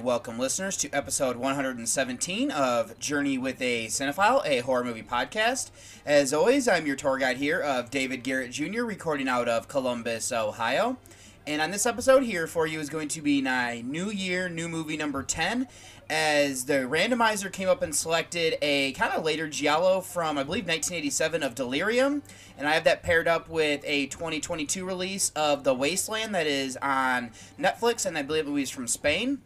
And welcome, listeners, to episode 117 of Journey with a Cinephile, a horror movie podcast. As always, I'm your tour guide here of David Garrett Jr., recording out of Columbus, Ohio. And on this episode here for you is going to be my New Year, New Movie number 10, as the randomizer came up and selected a kind of later Giallo from, I believe, 1987 of Delirium. And I have that paired up with a 2022 release of The Wasteland that is on Netflix, and I believe it was from Spain.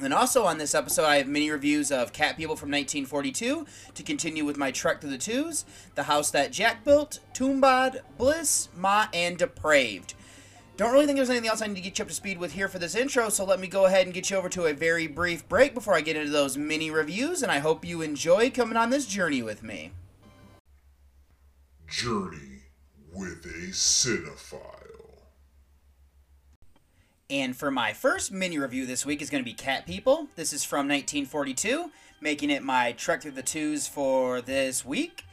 And also on this episode, I have mini reviews of Cat People from 1942 to continue with my trek to the twos, The House That Jack Built, Tumbbad, Bliss, Ma, and Depraved. Don't really think there's anything else I need to get you up to speed with here for this intro, so let me go ahead and get you over to a very brief break before I get into those mini reviews, and I hope you enjoy coming on this journey with me. Journey with a Cinephile. And for my first mini review this week is going to be Cat People. This is from 1942, making it my trek through the twos for this week.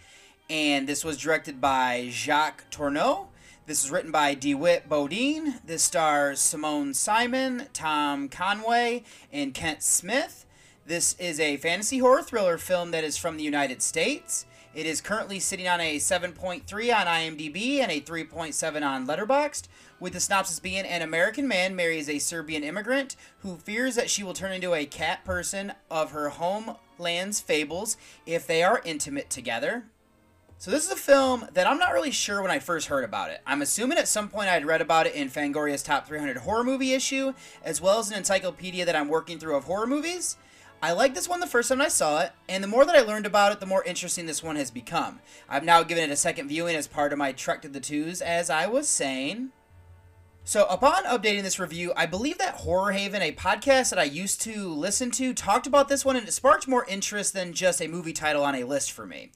And this was directed by Jacques Tourneur. This is written by DeWitt Bodeen. This stars Simone Simon, Tom Conway, and Kent Smith. This is a fantasy horror thriller film that is from the United States. It is currently sitting on a 7.3 on IMDb and a 3.7 on Letterboxd, with the synopsis being an American man marries a Serbian immigrant who fears that she will turn into a cat person of her homeland's fables if they are intimate together. So this is a film that I'm not really sure when I first heard about it. I'm assuming at some point I'd read about it in Fangoria's Top 300 Horror Movie issue, as well as an encyclopedia that I'm working through of horror movies. I liked this one the first time I saw it, and the more that I learned about it, the more interesting this one has become. I've now given it a second viewing as part of my trek to the twos, as I was saying. So, upon updating this review, I believe that Horror Haven, a podcast that I used to listen to, talked about this one and it sparked more interest than just a movie title on a list for me.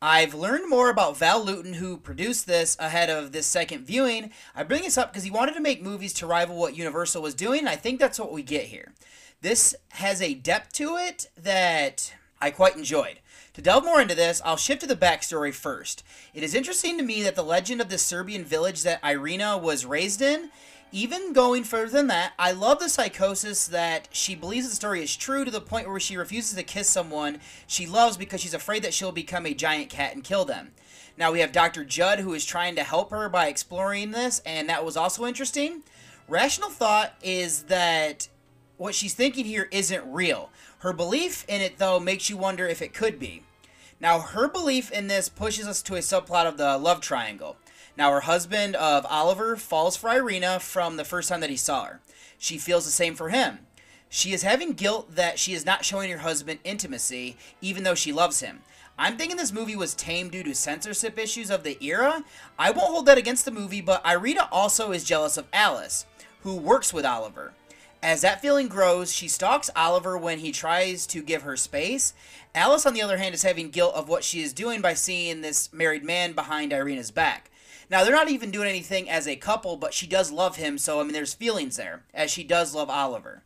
I've learned more about Val Lewton, who produced this ahead of this second viewing. I bring this up because he wanted to make movies to rival what Universal was doing, and I think that's what we get here. This has a depth to it that I quite enjoyed. To delve more into this, I'll shift to the backstory first. It is interesting to me that the legend of the Serbian village that Irina was raised in, even going further than that, I love the psychosis that she believes the story is true to the point where she refuses to kiss someone she loves because she's afraid that she'll become a giant cat and kill them. Now we have Dr. Judd who is trying to help her by exploring this, and that was also interesting. Rational thought is that what she's thinking here isn't real. Her belief in it, though, makes you wonder if it could be. Now, her belief in this pushes us to a subplot of the love triangle. Now, her husband of Oliver falls for Irina from the first time that he saw her. She feels the same for him. She is having guilt that she is not showing her husband intimacy, even though she loves him. I'm thinking this movie was tame due to censorship issues of the era. I won't hold that against the movie, but Irina also is jealous of Alice, who works with Oliver. As that feeling grows, she stalks Oliver when he tries to give her space. Alice, on the other hand, is having guilt of what she is doing by seeing this married man behind Irina's back. Now, they're not even doing anything as a couple, but she does love him, so I mean, there's feelings there, as she does love Oliver.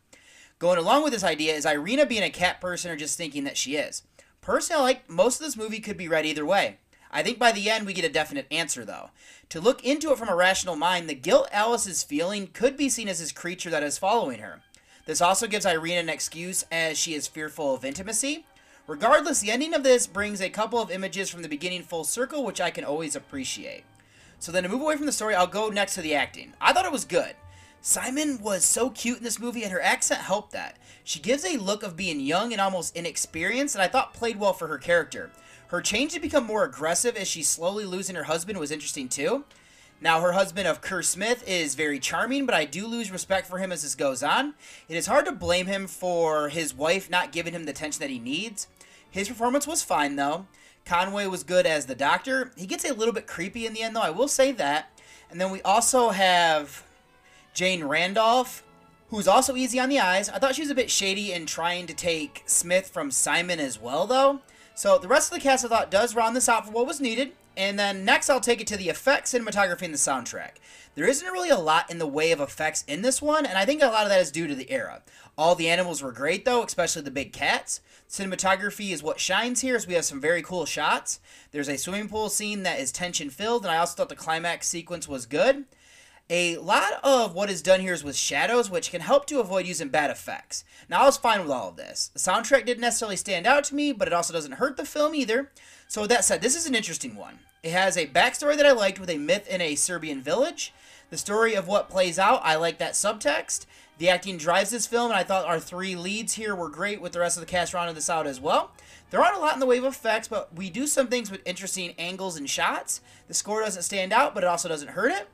Going along with this idea is Irina being a cat person or just thinking that she is. Personally, I like most of this movie could be read either way. I think by the end we get a definite answer though. To look into it from a rational mind, the guilt Alice is feeling could be seen as this creature that is following her. This also gives Irene an excuse as she is fearful of intimacy. Regardless, the ending of this brings a couple of images from the beginning full circle, which I can always appreciate. So then to move away from the story, I'll go next to the acting. I thought it was good. Simon was so cute in this movie, and her accent helped that. She gives a look of being young and almost inexperienced, and I thought played well for her character. Her change to become more aggressive as she's slowly losing her husband was interesting too. Now, her husband of Kent Smith is very charming, but I do lose respect for him as this goes on. It is hard to blame him for his wife not giving him the attention that he needs. His performance was fine, though. Conway was good as the doctor. He gets a little bit creepy in the end, though, I will say that. And then we also have Jane Randolph, who's also easy on the eyes. I thought she was a bit shady in trying to take Smith from Simon as well, though. So the rest of the cast I thought does round this out for what was needed. And then next I'll take it to the effects, cinematography, and the soundtrack. There isn't really a lot in the way of effects in this one, and I think a lot of that is due to the era. All the animals were great though, especially the big cats. Cinematography is what shines here, as we have some very cool shots. There's a swimming pool scene that is tension filled, and I also thought the climax sequence was good. A lot of what is done here is with shadows, which can help to avoid using bad effects. Now, I was fine with all of this. The soundtrack didn't necessarily stand out to me, but it also doesn't hurt the film either. So, with that said, this is an interesting one. It has a backstory that I liked with a myth in a Serbian village. The story of what plays out, I like that subtext. The acting drives this film, and I thought our three leads here were great with the rest of the cast rounding this out as well. There aren't a lot in the way of effects, but we do some things with interesting angles and shots. The score doesn't stand out, but it also doesn't hurt it.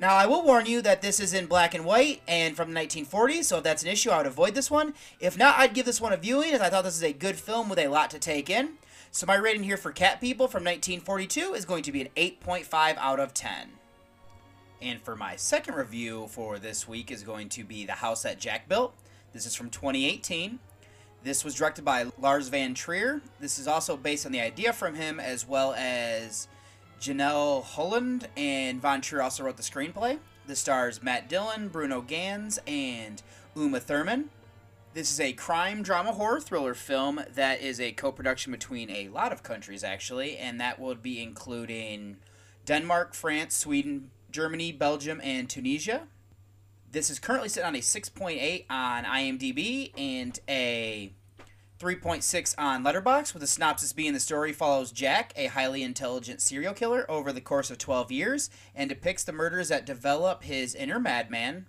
Now, I will warn you that this is in black and white and from the 1940s, so if that's an issue, I would avoid this one. If not, I'd give this one a viewing, as I thought this is a good film with a lot to take in. So my rating here for Cat People from 1942 is going to be an 8.5 out of 10. And for my second review for this week is going to be The House That Jack Built. This is from 2018. This was directed by Lars Von Trier. This is also based on the idea from him as well as Jenle Hallund and Von Trier also wrote the screenplay. This stars Matt Dillon, Bruno Ganz, and Uma Thurman. This is a crime drama horror thriller film that is a co production between a lot of countries, actually, and that would be including Denmark, France, Sweden, Germany, Belgium, and Tunisia. This is currently sitting on a 6.8 on IMDb and a 3.6 on Letterboxd, with the synopsis being the story follows Jack, a highly intelligent serial killer, over the course of 12 years and depicts the murders that develop his inner madman.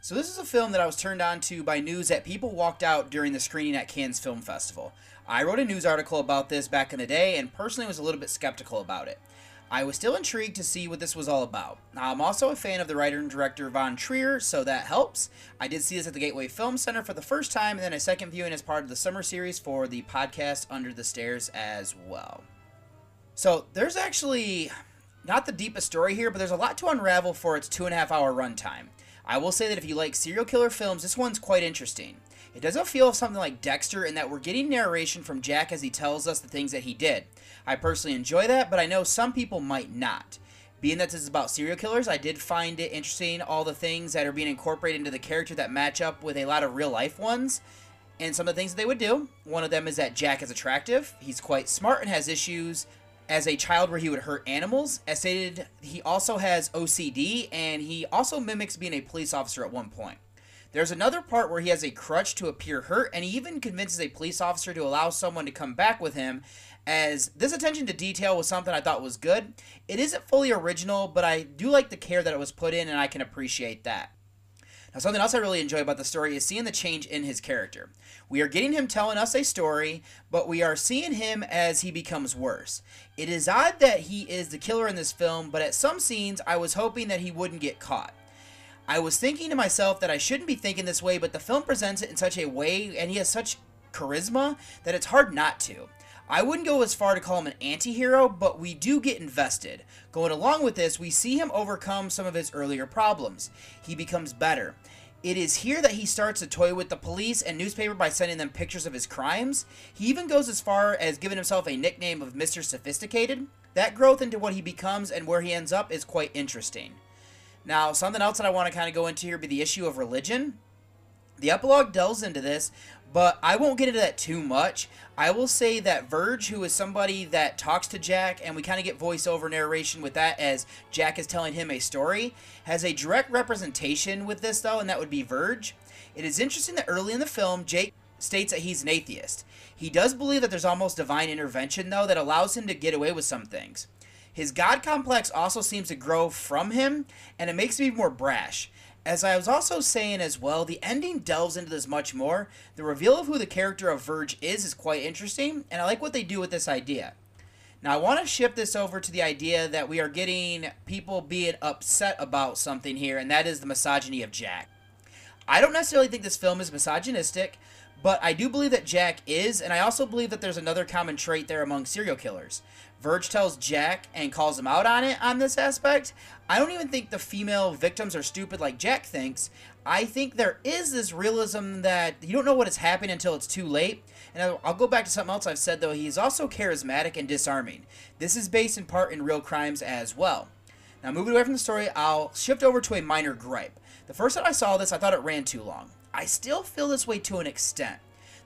So, this is a film that I was turned on to by news that people walked out during the screening at Cannes Film Festival. I wrote a news article about this back in the day and personally was a little bit skeptical about it. I was still intrigued to see what this was all about. I'm also a fan of the writer and director Von Trier, so that helps. I did see this at the Gateway Film Center for the first time, and then a second viewing as part of the summer series for the podcast Under the Stairs as well. So, there's actually not the deepest story here, but there's a lot to unravel for its two and a half hour runtime. I will say that if you like serial killer films, this one's quite interesting. It doesn't feel something like Dexter in that we're getting narration from Jack as he tells us the things that he did. I personally enjoy that, but I know some people might not. Being that this is about serial killers, I did find it interesting all the things that are being incorporated into the character that match up with a lot of real life ones and some of the things that they would do. One of them is that Jack is attractive. He's quite smart and has issues as a child where he would hurt animals. As stated, he also has OCD and he also mimics being a police officer at one point. There's another part where he has a crutch to appear hurt, and he even convinces a police officer to allow someone to come back with him. As this attention to detail was something I thought was good. It isn't fully original, but I do like the care that it was put in, and I can appreciate that. Now, something else I really enjoy about the story is seeing the change in his character. We are getting him telling us a story, but we are seeing him as he becomes worse. It is odd that he is the killer in this film, but at some scenes I was hoping that he wouldn't get caught. I was thinking to myself that I shouldn't be thinking this way, but the film presents it in such a way, and he has such charisma that it's hard not to. I wouldn't go as far to call him an anti hero, but we do get invested. Going along with this, we see him overcome some of his earlier problems. He becomes better. It is here that he starts to toy with the police and newspaper by sending them pictures of his crimes. He even goes as far as giving himself a nickname of Mr. Sophisticated. That growth into what he becomes and where he ends up is quite interesting. Now, something else that I want to kind of go into here be the issue of religion. The epilogue delves into this, but I won't get into that too much. I will say that Verge, who is somebody that talks to Jack, and we kind of get voiceover narration with that as Jack is telling him a story, has a direct representation with this, though, and that would be Verge. It is interesting that early in the film, Jake states that he's an atheist. He does believe that there's almost divine intervention, though, that allows him to get away with some things. His God complex also seems to grow from him, and it makes him more brash. As I was also saying as well, the ending delves into this much more. The reveal of who the character of Verge is is quite interesting, and I like what they do with this idea. Now, I want to shift this over to the idea that we are getting people being upset about something here, and that is the misogyny of Jack. I don't necessarily think this film is misogynistic, but I do believe that Jack is, and I also believe that there's another common trait there among serial killers. Verge tells Jack and calls him out on it on this aspect. I don't even think the female victims are stupid like Jack thinks. I think there is this realism that you don't know what is happening until it's too late. And I'll go back to something else I've said though. He's also charismatic and disarming. This is based in part in real crimes as well. Now, moving away from the story, I'll shift over to a minor gripe. The first time I saw this, I thought it ran too long. I still feel this way to an extent.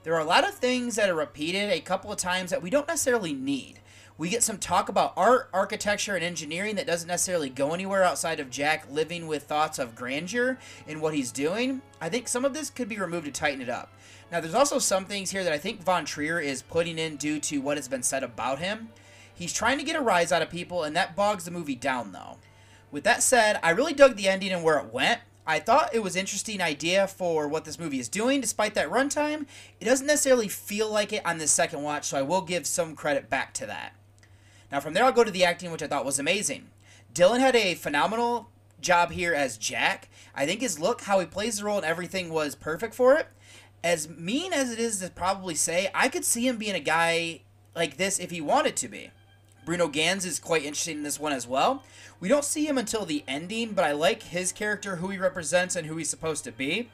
There are a lot of things that are repeated a couple of times that we don't necessarily need. We get some talk about art, architecture, and engineering that doesn't necessarily go anywhere outside of Jack living with thoughts of grandeur in what he's doing. I think some of this could be removed to tighten it up. Now, there's also some things here that I think Von Trier is putting in due to what has been said about him. He's trying to get a rise out of people, and that bogs the movie down, though. With that said, I really dug the ending and where it went. I thought it was interesting idea for what this movie is doing, despite that runtime. It doesn't necessarily feel like it on this second watch, so I will give some credit back to that. Now, from there, I'll go to the acting, which I thought was amazing. Dillon had a phenomenal job here as Jack. I think his look, how he plays the role, and everything was perfect for it. As mean as it is to probably say, I could see him being a guy like this if he wanted to be. Bruno Ganz is quite interesting in this one as well. We don't see him until the ending, but I like his character, who he represents, and who he's supposed to be.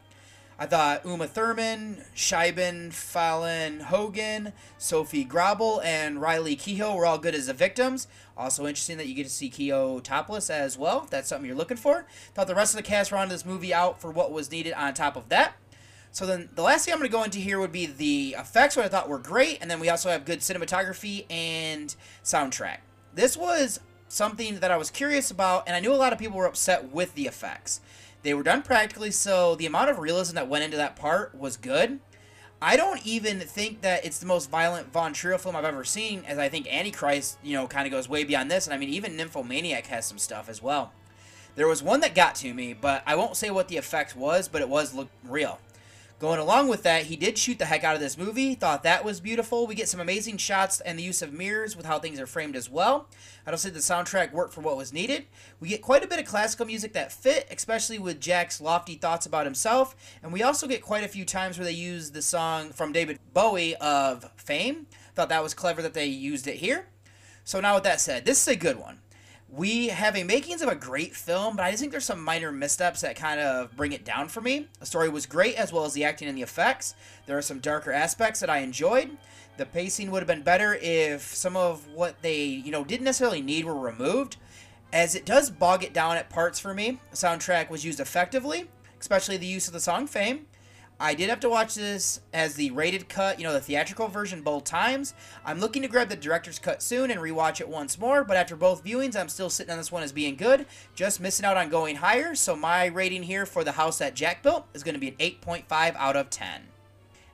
I thought Uma Thurman, Siobhan Fallon Hogan, Sofie Gråbøl, and Riley Keough were all good as the victims. Also interesting that you get to see Keough topless as well. If that's something you're looking for. Thought the rest of the cast rounded this movie out for what was needed on top of that. So then the last thing I'm going to go into here would be the effects, what I thought were great, and then we also have good cinematography and soundtrack. This was something that I was curious about, and I knew a lot of people were upset with the effects. They were done practically, so the amount of realism that went into that part was good. I don't even think that it's the most violent Von Trier film I've ever seen, as I think Antichrist, you know, kind of goes way beyond this, and I mean, even Nymphomaniac has some stuff as well. There was one that got to me, but I won't say what the effect was, but it was look real. Going along with that, he did shoot the heck out of this movie. Thought that was beautiful. We get some amazing shots and the use of mirrors with how things are framed as well. I don't say the soundtrack worked for what was needed. We get quite a bit of classical music that fit, especially with Jack's lofty thoughts about himself. And we also get quite a few times where they use the song from David Bowie of Fame. Thought that was clever that they used it here. So now with that said, this is a good one we have a makings of a great film, but I just think there's some minor missteps that kind of bring it down for me. The story was great, as well as the acting and the effects. There are some darker aspects that I enjoyed. The pacing would have been better if some of what they, you know, didn't necessarily need were removed, as it does bog it down at parts for me. The soundtrack was used effectively, especially the use of the song Fame. I did have to watch this as the rated cut, you know, the theatrical version both times. I'm looking to grab the director's cut soon and rewatch it once more, but after both viewings, I'm still sitting on this one as being good, just missing out on going higher, so my rating here for the house that Jack built is going to be an 8.5 out of 10.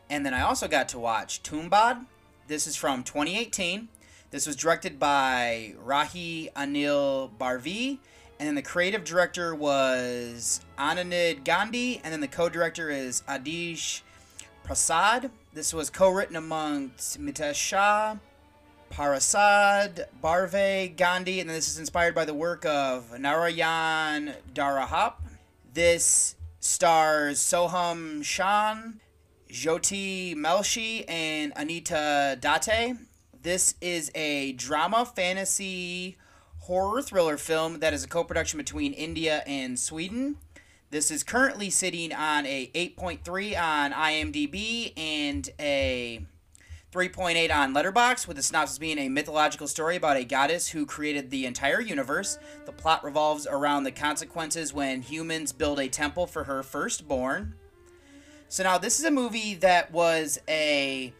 And then I also got to watch Tumbbad. This is from 2018. This was directed by Rahi Anil Barve and then the creative director was Anand Gandhi, and then the co-director is Adesh Prasad. This was co-written amongst Mitesh Shah, Parasad, Barve, Gandhi, and then this is inspired by the work of Narayan Darahap. This stars Sohum Shah, Jyoti Malshe, and Anita Date. This is a drama fantasy horror thriller film that is a co production between India and Sweden. This is currently sitting on a 8.3 on IMDb and a 3.8 on Letterboxd, with the synopsis being a mythological story about a goddess who created the entire universe. The plot revolves around the consequences when humans build a temple for her firstborn. So now this is a movie that was a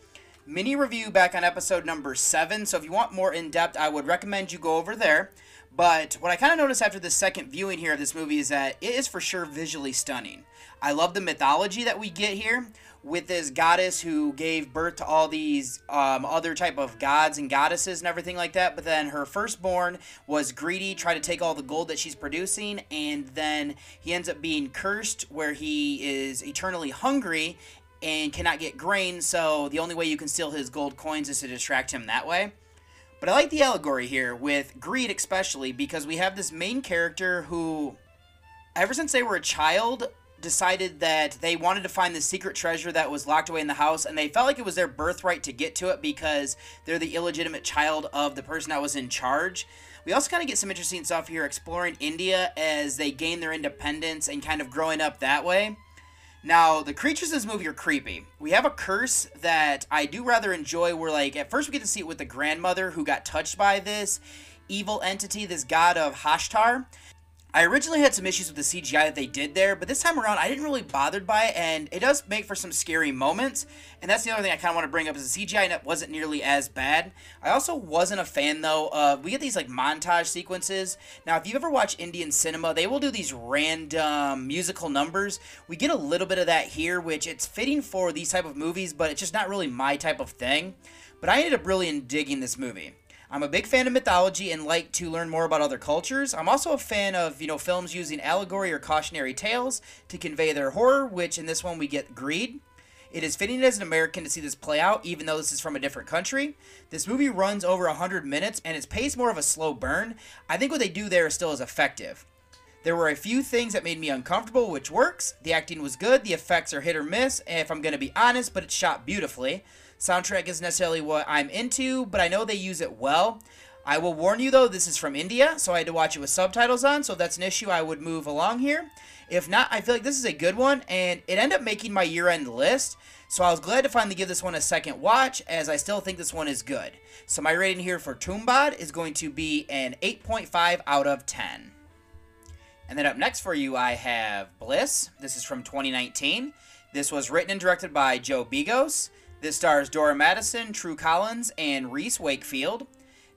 mini review back on episode number 7. So if you want more in depth, I would recommend you go over there. But what I kind of noticed after the second viewing here of this movie is that it is for sure visually stunning. I love the mythology that we get here with this goddess who gave birth to all these um, other type of gods and goddesses and everything like that but then her firstborn was greedy tried to take all the gold that she's producing and then he ends up being cursed where he is eternally hungry and cannot get grain so the only way you can steal his gold coins is to distract him that way but i like the allegory here with greed especially because we have this main character who ever since they were a child decided that they wanted to find the secret treasure that was locked away in the house and they felt like it was their birthright to get to it because they're the illegitimate child of the person that was in charge. We also kind of get some interesting stuff here exploring India as they gain their independence and kind of growing up that way. Now, the creatures in this movie are creepy. We have a curse that I do rather enjoy where like at first we get to see it with the grandmother who got touched by this evil entity, this god of Hastar. I originally had some issues with the CGI that they did there, but this time around I didn't really bothered by it, and it does make for some scary moments. And that's the other thing I kind of want to bring up is the CGI wasn't nearly as bad. I also wasn't a fan though of we get these like montage sequences. Now, if you've ever watched Indian cinema, they will do these random musical numbers. We get a little bit of that here, which it's fitting for these type of movies, but it's just not really my type of thing. But I ended up really digging this movie. I'm a big fan of mythology and like to learn more about other cultures. I'm also a fan of, you know, films using allegory or cautionary tales to convey their horror, which in this one we get greed. It is fitting as an American to see this play out, even though this is from a different country. This movie runs over 100 minutes and it's paced more of a slow burn. I think what they do there still is effective. There were a few things that made me uncomfortable, which works. The acting was good, the effects are hit or miss, if I'm going to be honest, but it's shot beautifully. Soundtrack isn't necessarily what I'm into, but I know they use it well. I will warn you though, this is from India, so I had to watch it with subtitles on, so if that's an issue, I would move along here. If not, I feel like this is a good one, and it ended up making my year-end list, so I was glad to finally give this one a second watch, as I still think this one is good. So my rating here for Tumbbad is going to be an 8.5 out of 10. And then up next for you, I have Bliss. This is from 2019. This was written and directed by Joe Begos. This stars Dora Madison, Tru Collins, and Rhys Wakefield.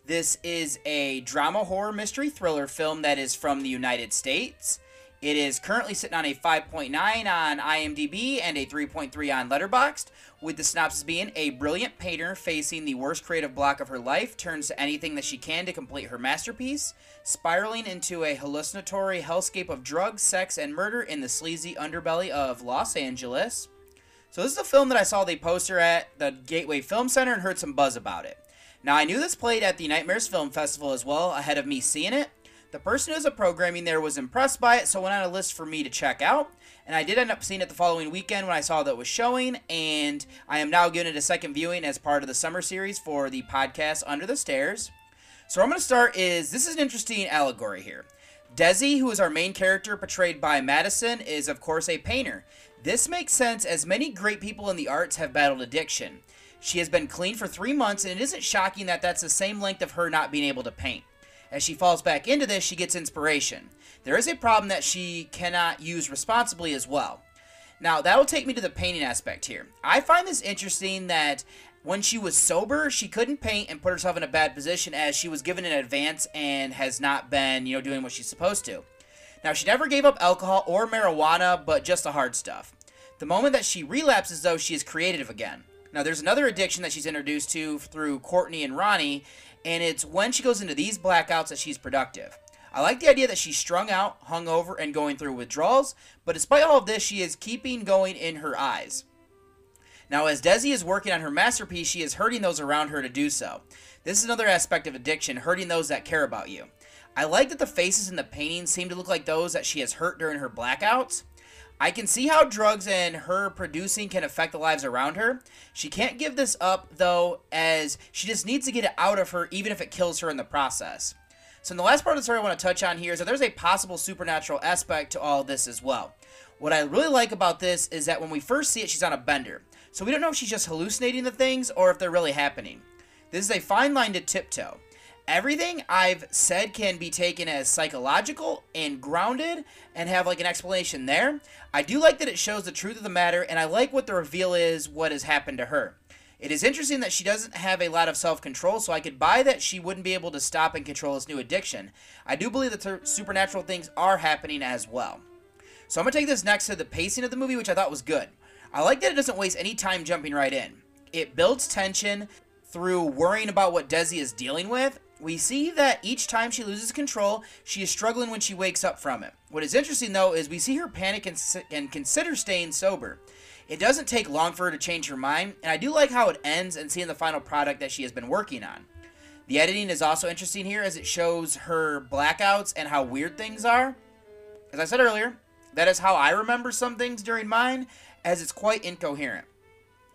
This is a drama horror mystery thriller film that is from the United States. It is currently sitting on a 5.9 on IMDb and a 3.3 on Letterboxd, with the synopsis being a brilliant painter facing the worst creative block of her life turns to anything that she can to complete her masterpiece, spiraling into a hallucinatory hellscape of drugs, sex, and murder in the sleazy underbelly of Los Angeles. So this is a film that I saw the poster at the Gateway Film Center and heard some buzz about it. Now I knew this played at the Nightmares Film Festival as well ahead of me seeing it. The person who was programming there was impressed by it, so went on a list for me to check out. And I did end up seeing it the following weekend when I saw that it was showing, and I am now giving it a second viewing as part of the summer series for the podcast Under the Stairs. So I'm going to start is this is an interesting allegory here. Desi, who is our main character portrayed by Madison, is of course a painter. This makes sense as many great people in the arts have battled addiction. She has been clean for three months, and it isn't shocking that that's the same length of her not being able to paint. As she falls back into this, she gets inspiration. There is a problem that she cannot use responsibly as well. Now, that'll take me to the painting aspect here. I find this interesting that when she was sober, she couldn't paint and put herself in a bad position as she was given an advance and has not been, you know, doing what she's supposed to. Now, she never gave up alcohol or marijuana, but just the hard stuff. The moment that she relapses, though, she is creative again. Now, there's another addiction that she's introduced to through Courtney and Ronnie, and it's when she goes into these blackouts that she's productive. I like the idea that she's strung out, hungover, and going through withdrawals, but despite all of this, she is keeping going in her eyes. Now, as Desi is working on her masterpiece, she is hurting those around her to do so. This is another aspect of addiction, hurting those that care about you. I like that the faces in the painting seem to look like those that she has hurt during her blackouts. I can see how drugs and her producing can affect the lives around her. She can't give this up, though, as she just needs to get it out of her, even if it kills her in the process. So, in the last part of the story I want to touch on here is that there's a possible supernatural aspect to all this as well. What I really like about this is that when we first see it, she's on a bender. So, we don't know if she's just hallucinating the things or if they're really happening. This is a fine line to tiptoe. Everything I've said can be taken as psychological and grounded and have like an explanation there. I do like that it shows the truth of the matter, and I like what the reveal is what has happened to her. It is interesting that she doesn't have a lot of self control, so I could buy that she wouldn't be able to stop and control this new addiction. I do believe that supernatural things are happening as well. So I'm going to take this next to the pacing of the movie, which I thought was good. I like that it doesn't waste any time jumping right in. It builds tension through worrying about what Desi is dealing with. We see that each time she loses control, she is struggling when she wakes up from it. What is interesting though is we see her panic and, and consider staying sober. It doesn't take long for her to change her mind, and I do like how it ends and seeing the final product that she has been working on. The editing is also interesting here as it shows her blackouts and how weird things are. As I said earlier, that is how I remember some things during mine, as it's quite incoherent.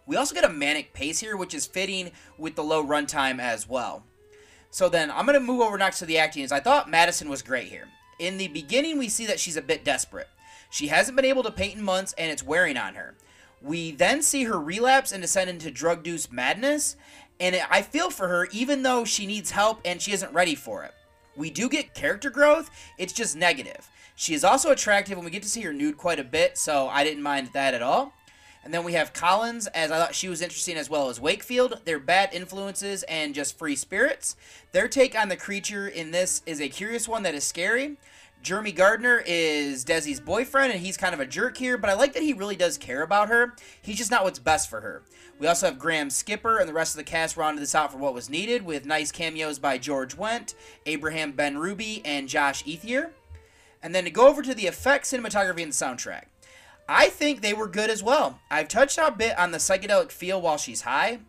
We also get a manic pace here, which is fitting with the low runtime as well. So then, I'm going to move over next to the acting, as I thought Madison was great here. In the beginning, we see that she's a bit desperate. She hasn't been able to paint in months, and it's wearing on her. We then see her relapse and descend into drug-induced madness, and I feel for her even though she needs help and she isn't ready for it. We do get character growth, it's just negative. She is also attractive and we get to see her nude quite a bit, so I didn't mind that at all. And then we have Collins, as I thought she was interesting as well as Wakefield. They're bad influences and just free spirits. Their take on the creature in this is a curious one that is scary. Jeremy Gardner is Desi's boyfriend, and he's kind of a jerk here, but I like that he really does care about her. He's just not what's best for her. We also have Graham Skipper and the rest of the cast rounded this out for what was needed, with nice cameos by George Wendt, Abraham Benrubi, and Josh Ethier. And then to go over to the effects, cinematography, and soundtrack. I think they were good as well. I've touched a bit on the psychedelic feel while she's high.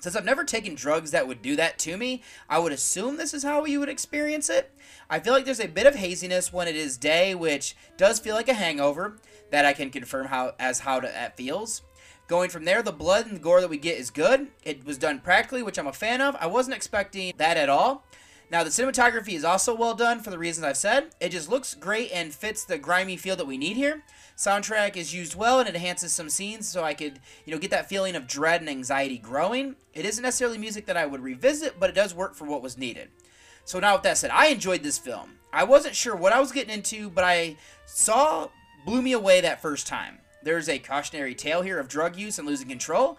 Since I've never taken drugs that would do that to me, I would assume this is how you would experience it. I feel like there's a bit of haziness when it is day, which does feel like a hangover. That I can confirm how as how that feels. Going from there, the blood and the gore that we get is good. It was done practically, which I'm a fan of. I wasn't expecting that at all. Now, the cinematography is also well done for the reasons I've said. It just looks great and fits the grimy feel that we need here. Soundtrack is used well and enhances some scenes so I could, you know, get that feeling of dread and anxiety growing. It isn't necessarily music that I would revisit, but it does work for what was needed. So now with that said, I enjoyed this film. I wasn't sure what I was getting into, but I saw blew me away that first time. There's a cautionary tale here of drug use and losing control.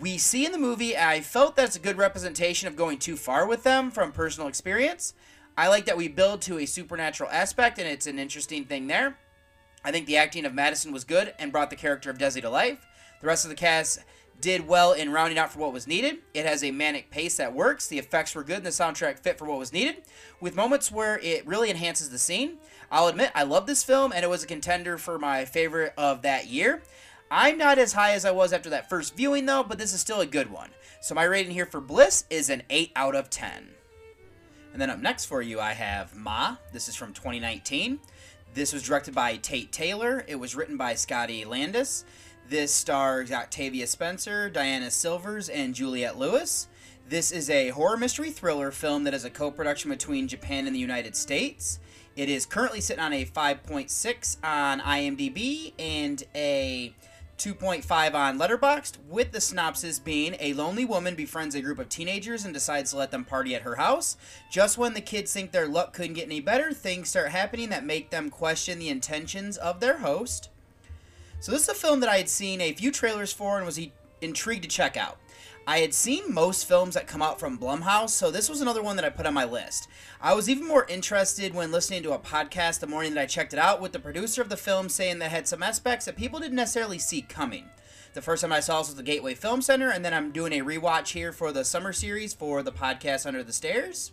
We see in the movie, I felt that's a good representation of going too far with them from personal experience. I like that we build to a supernatural aspect, and it's an interesting thing there. I think the acting of Madison was good and brought the character of Desi to life. The rest of the cast did well in rounding out for what was needed. It has a manic pace that works. The effects were good and the soundtrack fit for what was needed, with moments where it really enhances the scene. I'll admit, I love this film and it was a contender for my favorite of that year. I'm not as high as I was after that first viewing though, but this is still a good one. So my rating here for Bliss is an 8 out of 10. And then up next for you, I have Ma. This is from 2019. This was directed by Tate Taylor. It was written by Scotty Landes. This stars Octavia Spencer, Diana Silvers, and Juliette Lewis. This is a horror mystery thriller film that is a co production between Japan and the United States. It is currently sitting on a 5.6 on IMDb and a 2.5 on Letterboxd, with the synopsis being a lonely woman befriends a group of teenagers and decides to let them party at her house. Just when the kids think their luck couldn't get any better, things start happening that make them question the intentions of their host. So, this is a film that I had seen a few trailers for and was intrigued to check out. I had seen most films that come out from Blumhouse, so this was another one that I put on my list. I was even more interested when listening to a podcast the morning that I checked it out with the producer of the film saying that had some aspects that people didn't necessarily see coming. The first time I saw this was the Gateway Film Center, and then I'm doing a rewatch here for the summer series for the podcast Under the Stairs.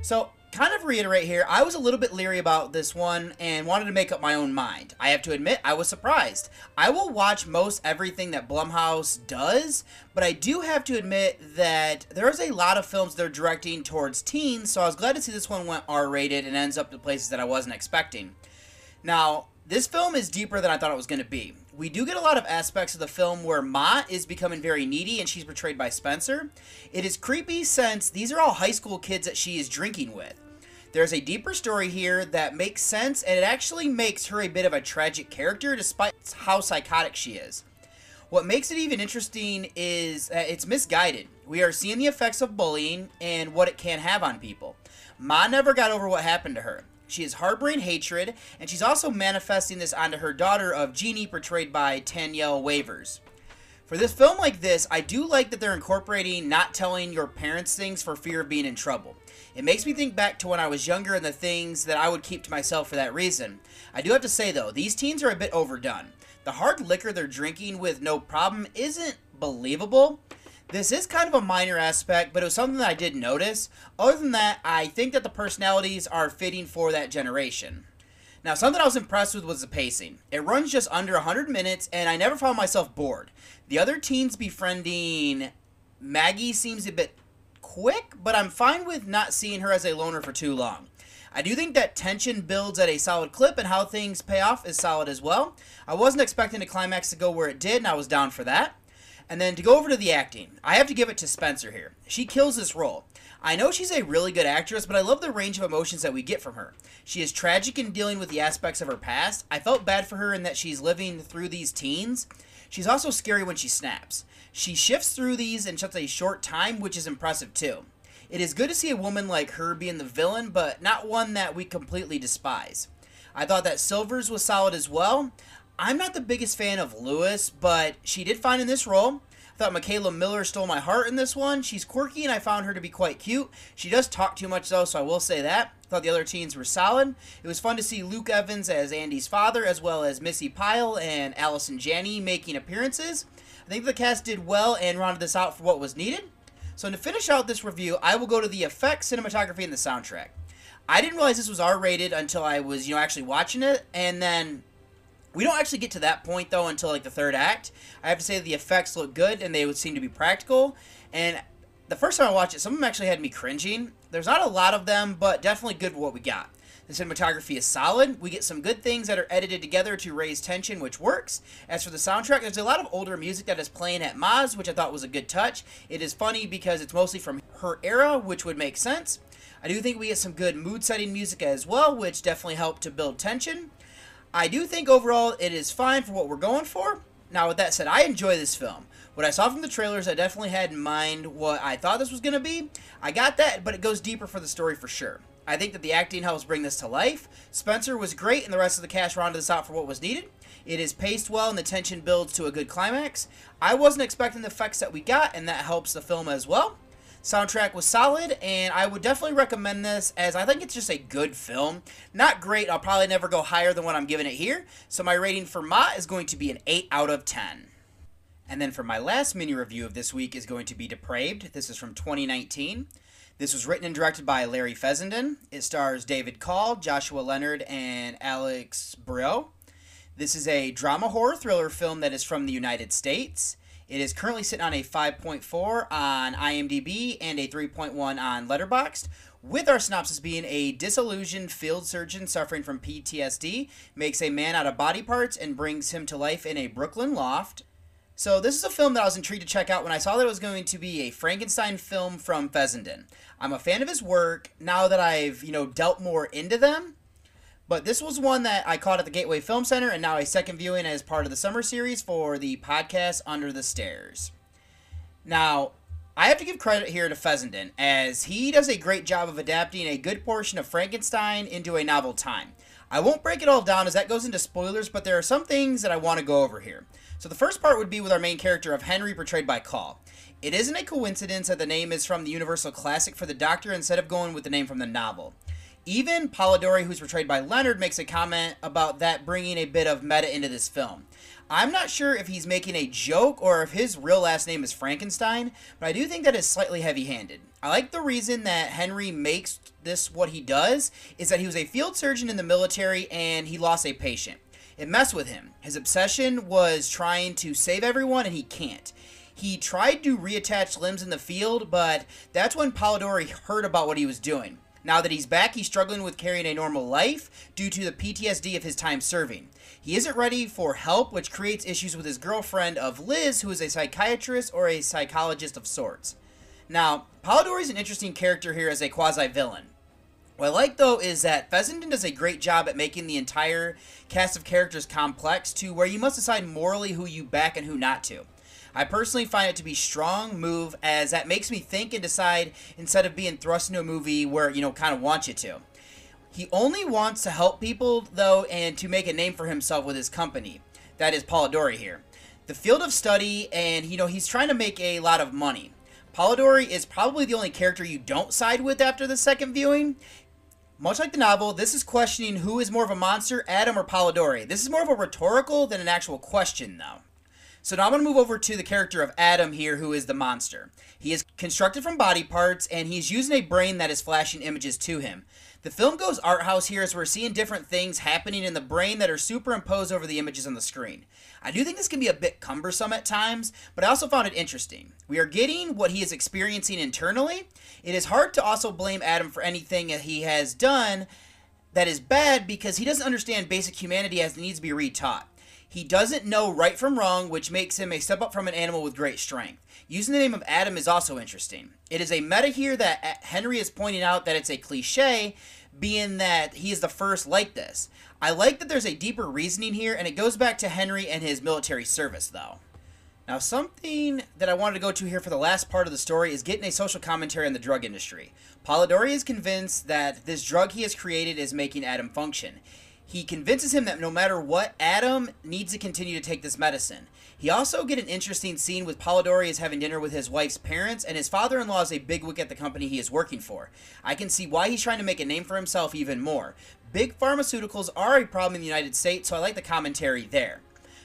So, kind of reiterate here, I was a little bit leery about this one and wanted to make up my own mind. I have to admit, I was surprised. I will watch most everything that Blumhouse does, but I do have to admit that there's a lot of films they're directing towards teens, so I was glad to see this one went R rated and ends up to places that I wasn't expecting. Now, this film is deeper than I thought it was going to be. We do get a lot of aspects of the film where Ma is becoming very needy and she's portrayed by Spencer. It is creepy since these are all high school kids that she is drinking with. There's a deeper story here that makes sense, and it actually makes her a bit of a tragic character despite how psychotic she is. What makes it even interesting is that it's misguided. We are seeing the effects of bullying and what it can have on people. Ma never got over what happened to her. She is harboring hatred, and she's also manifesting this onto her daughter of Genie, portrayed by Tanyell Waivers. For this film like this, I do like that they're incorporating not telling your parents things for fear of being in trouble. It makes me think back to when I was younger and the things that I would keep to myself for that reason. I do have to say though, these teens are a bit overdone. The hard liquor they're drinking with no problem isn't believable. This is kind of a minor aspect, but it was something that I did notice. Other than that, I think that the personalities are fitting for that generation. Now, something I was impressed with was the pacing. It runs just under 100 minutes, and I never found myself bored. The other teens befriending Maggie seems a bit quick, but I'm fine with not seeing her as a loner for too long. I do think that tension builds at a solid clip, and how things pay off is solid as well. I wasn't expecting the climax to go where it did, and I was down for that. And then to go over to the acting, I have to give it to Spencer here. She kills this role. I know she's a really good actress, but I love the range of emotions that we get from her. She is tragic in dealing with the aspects of her past. I felt bad for her in that she's living through these teens. She's also scary when she snaps. She shifts through these in such a short time, which is impressive too. It is good to see a woman like her being the villain, but not one that we completely despise. I thought that Silvers was solid as well. I'm not the biggest fan of Lewis, but she did fine in this role. I thought McKaley Miller stole my heart in this one. She's quirky and I found her to be quite cute. She does talk too much though, so I will say that. Thought the other teens were solid. It was fun to see Luke Evans as Andy's father, as well as Missy Pyle and Allison Janney making appearances. I think the cast did well and rounded this out for what was needed. So to finish out this review, I will go to the effects, cinematography, and the soundtrack. I didn't realize this was R-rated until I was, you know, actually watching it, and then we don't actually get to that point though until like the third act. I have to say the effects look good and they would seem to be practical. And the first time I watched it, some of them actually had me cringing. There's not a lot of them, but definitely good what we got. The cinematography is solid. We get some good things that are edited together to raise tension, which works. As for the soundtrack, there's a lot of older music that is playing at Maz, which I thought was a good touch. It is funny because it's mostly from her era, which would make sense. I do think we get some good mood setting music as well, which definitely helped to build tension. I do think overall it is fine for what we're going for. Now, with that said, I enjoy this film. What I saw from the trailers, I definitely had in mind what I thought this was going to be. I got that, but it goes deeper for the story for sure. I think that the acting helps bring this to life. Spencer was great, and the rest of the cast rounded this out for what was needed. It is paced well, and the tension builds to a good climax. I wasn't expecting the effects that we got, and that helps the film as well. Soundtrack was solid, and I would definitely recommend this as I think it's just a good film. Not great, I'll probably never go higher than what I'm giving it here. So my rating for Ma is going to be an 8 out of 10. And then for my last mini review of this week is going to be Depraved. This is from 2019. This was written and directed by Larry Fessenden. It stars David Call, Joshua Leonard, and Alex Breaux. This is a drama horror thriller film that is from the United States. It is currently sitting on a 5.4 on IMDb and a 3.1 on Letterboxd, with our synopsis being a disillusioned field surgeon suffering from PTSD makes a man out of body parts and brings him to life in a Brooklyn loft. So this is a film that I was intrigued to check out when I saw that it was going to be a Frankenstein film from Fessenden. I'm a fan of his work now that I've, you know, dealt more into them. But this was one that I caught at the Gateway Film Center and now a second viewing as part of the summer series for the podcast Under the Stairs. Now, I have to give credit here to Fessenden, as he does a great job of adapting a good portion of Frankenstein into a novel time. I won't break it all down as that goes into spoilers, but there are some things that I want to go over here. So the first part would be with our main character of Henry, portrayed by Call. It isn't a coincidence that the name is from the Universal Classic for the Doctor instead of going with the name from the novel. Even Polidori, who's portrayed by Leonard, makes a comment about that bringing a bit of meta into this film. I'm not sure if he's making a joke or if his real last name is Frankenstein, but I do think that is slightly heavy handed. I like the reason that Henry makes this what he does is that he was a field surgeon in the military and he lost a patient. It messed with him. His obsession was trying to save everyone and he can't. He tried to reattach limbs in the field, but that's when Polidori heard about what he was doing. Now that he's back, he's struggling with carrying a normal life due to the PTSD of his time serving. He isn't ready for help, which creates issues with his girlfriend of Liz, who is a psychiatrist or a psychologist of sorts. Now, Polidori is an interesting character here as a quasi villain. What I like though is that Fessenden does a great job at making the entire cast of characters complex to where you must decide morally who you back and who not to. I personally find it to be strong move as that makes me think and decide instead of being thrust into a movie where you know kind of wants you to. He only wants to help people though and to make a name for himself with his company. That is Polidori here. The field of study and you know he's trying to make a lot of money. Polidori is probably the only character you don't side with after the second viewing. Much like the novel, this is questioning who is more of a monster, Adam or Polidori. This is more of a rhetorical than an actual question, though. So now I'm going to move over to the character of Adam here, who is the monster. He is constructed from body parts, and he's using a brain that is flashing images to him. The film goes art house here as we're seeing different things happening in the brain that are superimposed over the images on the screen. I do think this can be a bit cumbersome at times, but I also found it interesting. We are getting what he is experiencing internally. It is hard to also blame Adam for anything that he has done that is bad because he doesn't understand basic humanity as it needs to be retaught. He doesn't know right from wrong, which makes him a step up from an animal with great strength. Using the name of Adam is also interesting. It is a meta here that uh, Henry is pointing out that it's a cliche, being that he is the first like this. I like that there's a deeper reasoning here, and it goes back to Henry and his military service, though. Now, something that I wanted to go to here for the last part of the story is getting a social commentary on the drug industry. Polidori is convinced that this drug he has created is making Adam function. He convinces him that no matter what, Adam needs to continue to take this medicine. He also get an interesting scene with Polidori is having dinner with his wife's parents, and his father-in-law is a bigwig at the company he is working for. I can see why he's trying to make a name for himself even more. Big pharmaceuticals are a problem in the United States, so I like the commentary there.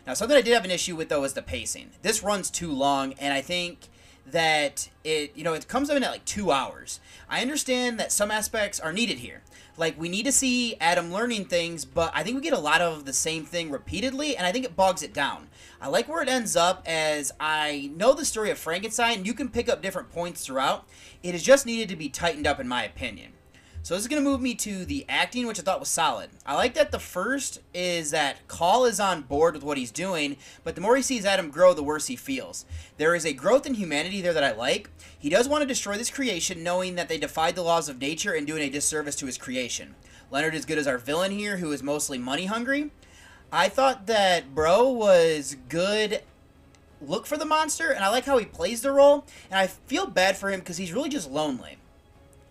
Now, something I did have an issue with though is the pacing. This runs too long, and I think that it you know it comes up in at like two hours. I understand that some aspects are needed here. Like we need to see Adam learning things, but I think we get a lot of the same thing repeatedly, and I think it bogs it down. I like where it ends up as I know the story of Frankenstein. You can pick up different points throughout. It has just needed to be tightened up, in my opinion. So this is going to move me to the acting, which I thought was solid. I like that the first is that Call is on board with what he's doing, but the more he sees Adam grow, the worse he feels. There is a growth in humanity there that I like. He does want to destroy this creation, knowing that they defied the laws of nature and doing a disservice to his creation. Leonard is good as our villain here, who is mostly money hungry. I thought that Breaux was good look for the monster, and I like how he plays the role, and I feel bad for him because he's really just lonely.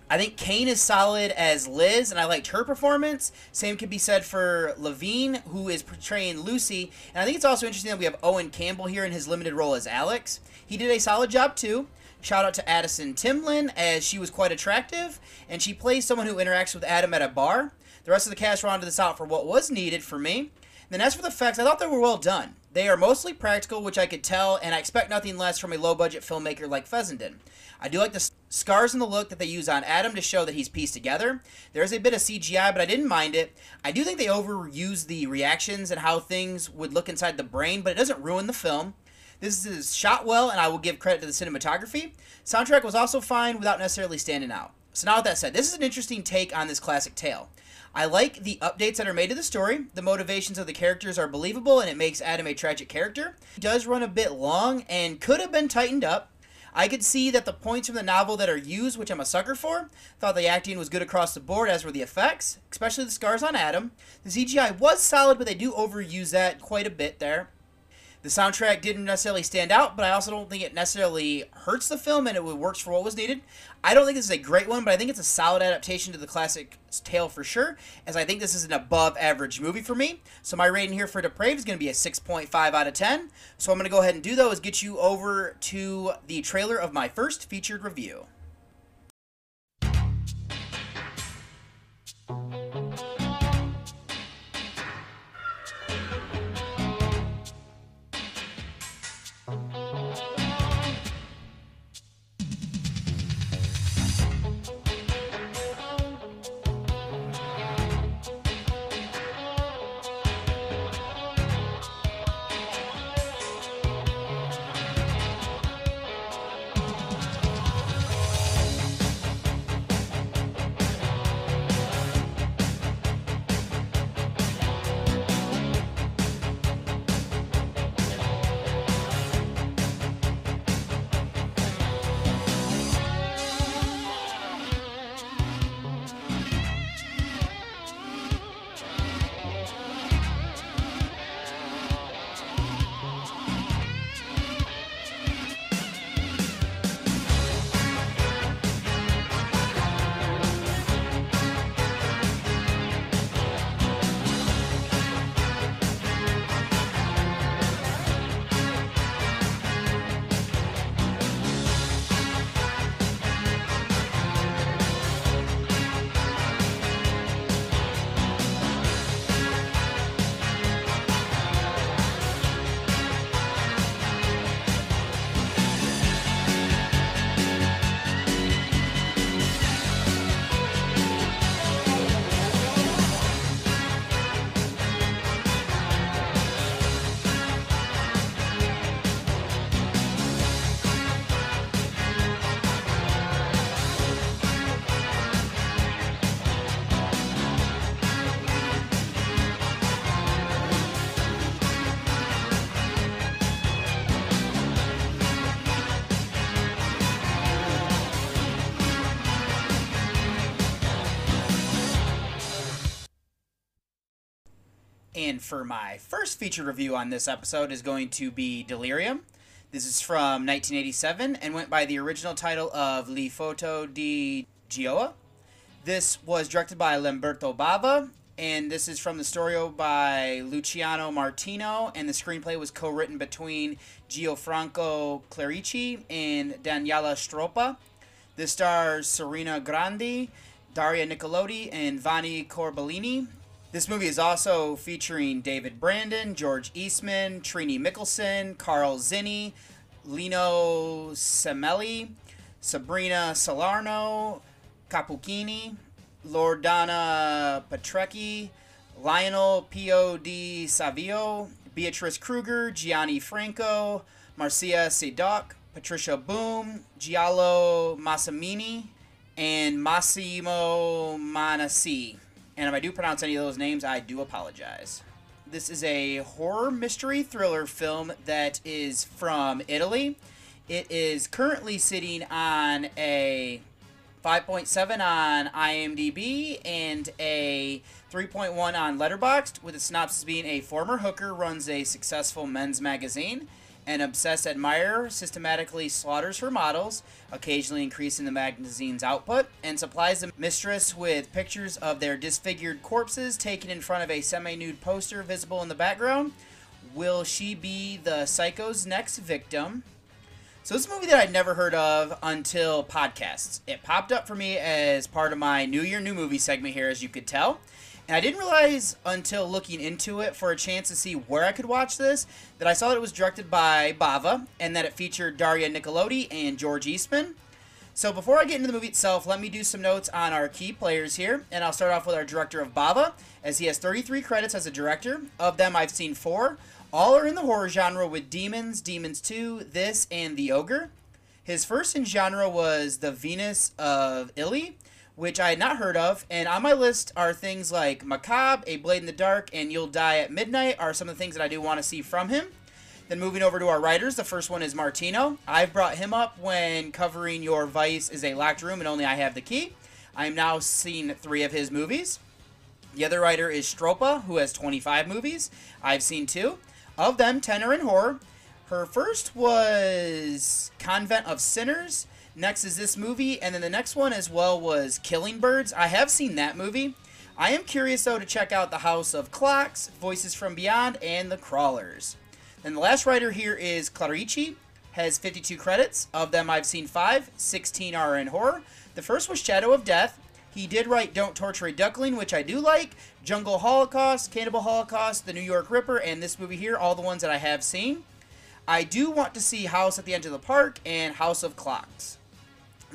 I think Kayne is solid as Liz, and I liked her performance. Same could be said for Levine, who is portraying Lucy. And I think it's also interesting that we have Owen Campbell here in his limited role as Alex. He did a solid job too. Shout out to Addison Timlin, as she was quite attractive, and she plays someone who interacts with Adam at a bar. The rest of the cast rounded this out for what was needed for me. Then as for the effects, I thought they were well done. They are mostly practical, which I could tell, and I expect nothing less from a low-budget filmmaker like Fessenden. I do like the scars in the look that they use on Adam to show that he's pieced together. There is a bit of CGI, but I didn't mind it. I do think they overuse the reactions and how things would look inside the brain, but it doesn't ruin the film. This is shot well, and I will give credit to the cinematography. Soundtrack was also fine without necessarily standing out. So now with that said, this is an interesting take on this classic tale. I like the updates that are made to the story. The motivations of the characters are believable, and it makes Adam a tragic character. It does run a bit long and could have been tightened up. I could see that the points from the novel that are used, which I'm a sucker for, thought the acting was good across the board, as were the effects, especially the scars on Adam. The CGI was solid, but they do overuse that quite a bit there. The soundtrack didn't necessarily stand out, but I also don't think it necessarily hurts the film and it works for what was needed. I don't think this is a great one, but I think it's a solid adaptation to the classic tale for sure, as I think this is an above average movie for me. So my rating here for Depraved is going to be a 6.5 out of 10. So I'm going to go ahead and do though is get you over to the trailer of my first featured review. And for my first feature review on this episode is going to be Delirium. This is from 1987 and went by the original title of Le Foto di Gioia. This was directed by Lamberto Bava, and this is from the story by Luciano Martino, and the screenplay was co-written between Gianfranco Clerici and Daniela Stroppa. This stars Serena Grandi, Daria Nicolodi, and Vanni Corbellini. This movie is also featuring David Brandon, George Eastman, Trini Michelsen, Karl Zinny, Lino Semelli, Sabrina Salerno, Capuchini, Loredana Petrecchi, Lionel Pio di Savio, Beatrice Kruger, Gianni Franco, Marcia Sedoc, Patricia Boom, Giallo Massimini, and Massimo Manassi. And if I do pronounce any of those names, I do apologize. This is a horror mystery thriller film that is from Italy. It is currently sitting on a 5.7 on IMDb and a 3.1 on Letterboxd, with the synopsis being a former hooker runs a successful men's magazine. An obsessed admirer systematically slaughters her models, occasionally increasing the magazine's output, and supplies the mistress with pictures of their disfigured corpses taken in front of a semi nude poster visible in the background. Will she be the psycho's next victim? So this movie that I'd never heard of until podcasts. It popped up for me as part of my New Year New Movie segment here, as you could tell. And I didn't realize until looking into it for a chance to see where I could watch this that I saw that it was directed by Bava and that it featured Daria Nicolodi and George Eastman. So before I get into the movie itself, let me do some notes on our key players here. And I'll start off with our director of Bava, as he has 33 credits as a director. Of them, I've seen four. All are in the horror genre with Demons, Demons 2, This, and The Ogre. His first in genre was The Venus of Ille, which I had not heard of. And on my list are things like Macabre, A Blade in the Dark, and You'll Die at Midnight are some of the things that I do want to see from him. Then moving over to our writers, the first one is Martino. I've brought him up when covering Your Vice is a Locked Room and Only I Have the Key. I am now seen three of his movies. The other writer is Stroppa, who has 25 movies. I've seen two. Of them, 10 are in horror. Her first was Convent of Sinners. Next is this movie, and then the next one as well was Killing Birds. I have seen that movie. I am curious though to check out The House of Clocks, Voices from Beyond, and The Crawlers. Then the last writer here is Clerici, has 52 credits. Of them, I've seen five. 16 are in horror. The first was Shadow of Death. He did write Don't Torture a Duckling, which I do like. Jungle Holocaust, Cannibal Holocaust, The New York Ripper, and this movie here, all the ones that I have seen. I do want to see House at the End of the Park and House of Clocks.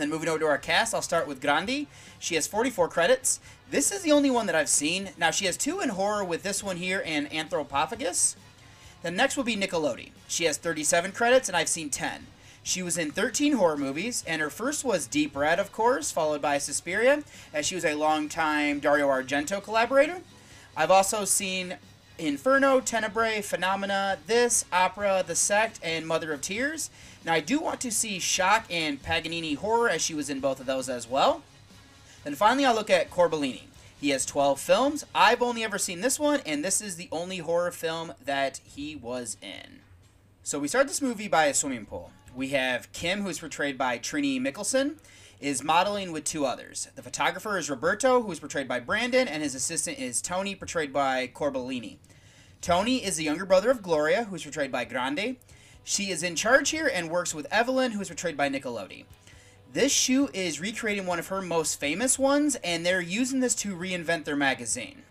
Then moving over to our cast, I'll start with Grandi. She has 44 credits. This is the only one that I've seen. Now, she has two in horror with this one here and Anthropophagus. The next will be Nicolodi. She has 37 credits, and I've seen 10. She was in 13 horror movies, and her first was Deep Red, of course, followed by Suspiria, as she was a longtime Dario Argento collaborator. I've also seen Inferno, Tenebrae, Phenomena, This, Opera, The Sect, and Mother of Tears. Now, I do want to see Shock and Paganini Horror, as she was in both of those as well. Then finally, I'll look at Corbellini. He has 12 films. I've only ever seen this one, and this is the only horror film that he was in. So we start this movie by a swimming pool. We have Kim, who's portrayed by Trini Michelsen, is modeling with two others. The photographer is Roberto, who is portrayed by Brandon, and his assistant is Tony, portrayed by Corbellini. Tony is the younger brother of Gloria, who is portrayed by Grandi. She is in charge here and works with Evelyn, who is portrayed by Nicolodi. This shoot is recreating one of her most famous ones, and they're using this to reinvent their magazine.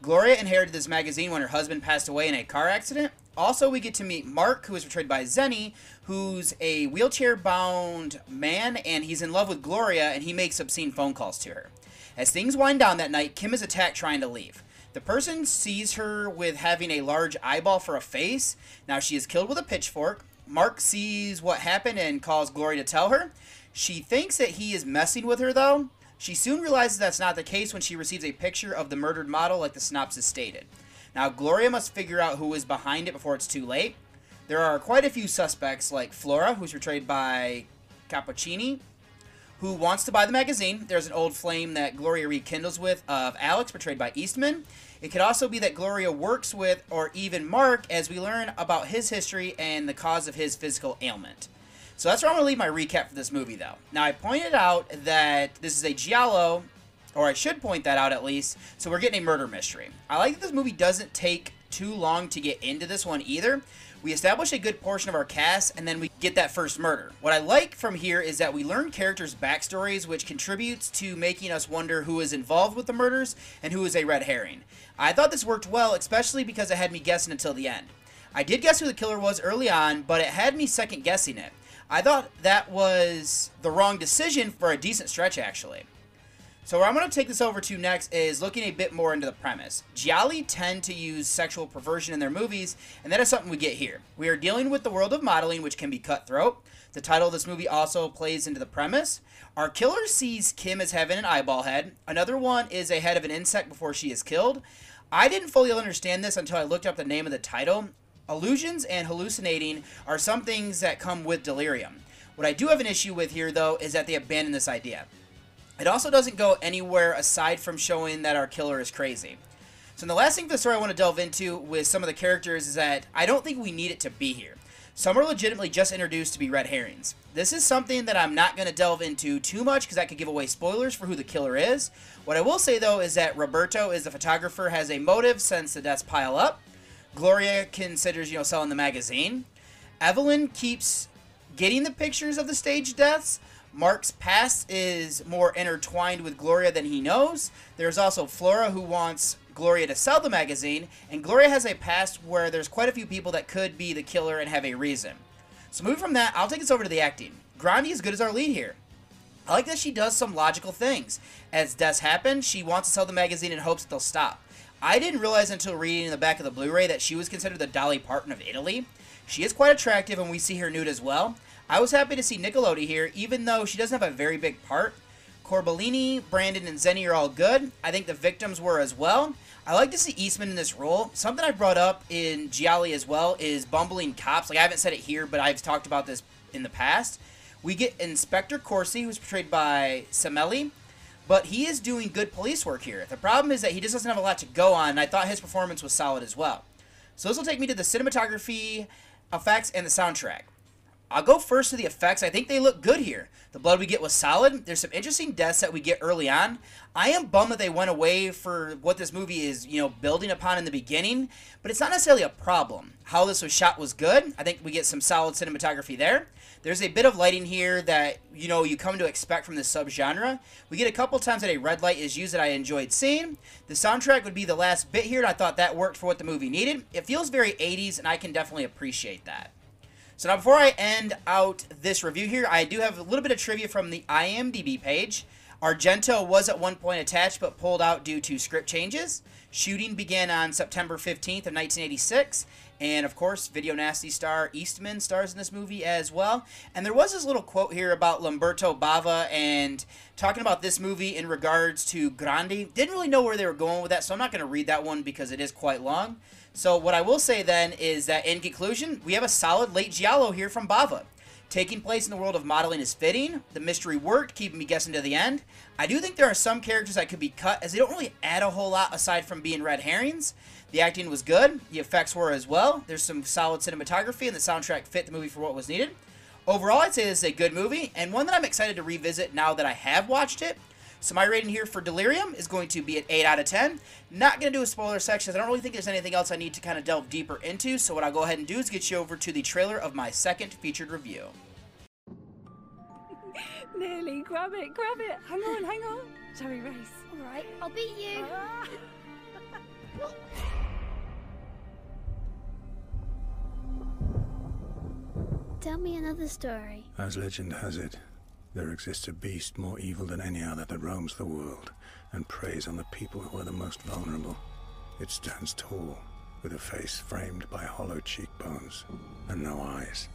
Gloria inherited this magazine when her husband passed away in a car accident. Also, we get to meet Mark, who is portrayed by Zinny, who's a wheelchair bound man, and he's in love with Gloria, and he makes obscene phone calls to her. As things wind down that night, Kim is attacked trying to leave. The person sees her with having a large eyeball for a face. Now, she is killed with a pitchfork. Mark sees what happened and calls Gloria to tell her. She thinks that he is messing with her, though. She soon realizes that's not the case when she receives a picture of the murdered model, like the synopsis stated. Now, Gloria must figure out who is behind it before it's too late. There are quite a few suspects, like Flora, who's portrayed by Cappuccini, who wants to buy the magazine. There's an old flame that Gloria rekindles with of Alex, portrayed by Eastman. It could also be that Gloria works with or even Mark as we learn about his history and the cause of his physical ailment. So that's where I'm going to leave my recap for this movie, though. Now, I pointed out that this is a Giallo, or I should point that out at least, so we're getting a murder mystery. I like that this movie doesn't take too long to get into this one either. We establish a good portion of our cast, and then we get that first murder. What I like from here is that we learn characters' backstories, which contributes to making us wonder who is involved with the murders and who is a red herring. I thought this worked well, especially because it had me guessing until the end. I did guess who the killer was early on, but it had me second guessing it. I thought that was the wrong decision for a decent stretch, actually. So where I'm going to take this over to next is looking a bit more into the premise. Gialli tend to use sexual perversion in their movies, and that is something we get here. We are dealing with the world of modeling, which can be cutthroat. The title of this movie also plays into the premise. Our killer sees Kim as having an eyeball head. Another one is a head of an insect before she is killed. I didn't fully understand this until I looked up the name of the title. Illusions and hallucinating are some things that come with delirium. What I do have an issue with here, though, is that they abandon this idea. It also doesn't go anywhere aside from showing that our killer is crazy. So the last thing the story I want to delve into with some of the characters is that I don't think we need it to be here. Some are legitimately just introduced to be red herrings. This is something that I'm not going to delve into too much because that could give away spoilers for who the killer is. What I will say though is that Roberto is the photographer has a motive since the deaths pile up. Gloria considers, you know, selling the magazine. Evelyn keeps getting the pictures of the stage deaths, Mark's past is more intertwined with Gloria than he knows. There's also Flora who wants Gloria to sell the magazine, and Gloria has a past where there's quite a few people that could be the killer and have a reason. So moving from that, I'll take us over to the acting. Grandi is good as our lead here. I like that she does some logical things. As deaths happen, she wants to sell the magazine in hopes that they'll stop. I didn't realize until reading in the back of the Blu-ray that she was considered the Dolly Parton of Italy. She is quite attractive and we see her nude as well. I was happy to see Nicolodi here, even though she doesn't have a very big part. Corbellini, Brandon, and Zinny are all good. I think the victims were as well. I like to see Eastman in this role. Something I brought up in Gialli as well is bumbling cops. Like, I haven't said it here, but I've talked about this in the past. We get Inspector Corsi, who's portrayed by Samelli, but he is doing good police work here. The problem is that he just doesn't have a lot to go on, and I thought his performance was solid as well. So this will take me to the cinematography, uh, effects, and the soundtrack. I'll go first to the effects. I think they look good here. The blood we get was solid. There's some interesting deaths that we get early on. I am bummed that they went away for what this movie is, you know, building upon in the beginning, but it's not necessarily a problem. How this was shot was good. I think we get some solid cinematography there. There's a bit of lighting here that, you know, you come to expect from this subgenre. We get a couple times that a red light is used that I enjoyed seeing. The soundtrack would be the last bit here, and I thought that worked for what the movie needed. It feels very 80s, and I can definitely appreciate that. So now before I end out this review here, I do have a little bit of trivia from the IMDb page. Argento was at one point attached but pulled out due to script changes. Shooting began on September 15th of 1986. And of course, Video Nasty star Eastman stars in this movie as well. And there was this little quote here about Lamberto Bava and talking about this movie in regards to Grandi. Didn't really know where they were going with that, so I'm not going to read that one because it is quite long. So what I will say then is that in conclusion, we have a solid late Giallo here from Bava. Taking place in the world of modeling is fitting. The mystery worked, keeping me guessing to the end. I do think there are some characters that could be cut, as they don't really add a whole lot aside from being red herrings. The acting was good. The effects were as well. There's some solid cinematography, and the soundtrack fit the movie for what was needed. Overall, I'd say this is a good movie, and one that I'm excited to revisit now that I have watched it. So my rating here for Delirium is going to be an 8 out of 10. Not going to do a spoiler section. I don't really think there's anything else I need to kind of delve deeper into. So what I'll go ahead and do is get you over to the trailer of my second featured review. Nearly. Grab it, grab it. Hang on, hang on. Shall we race? All right, I'll beat you. Ah. Tell me another story. As legend has it, there exists a beast more evil than any other that roams the world and preys on the people who are the most vulnerable. It stands tall, with a face framed by hollow cheekbones and no eyes.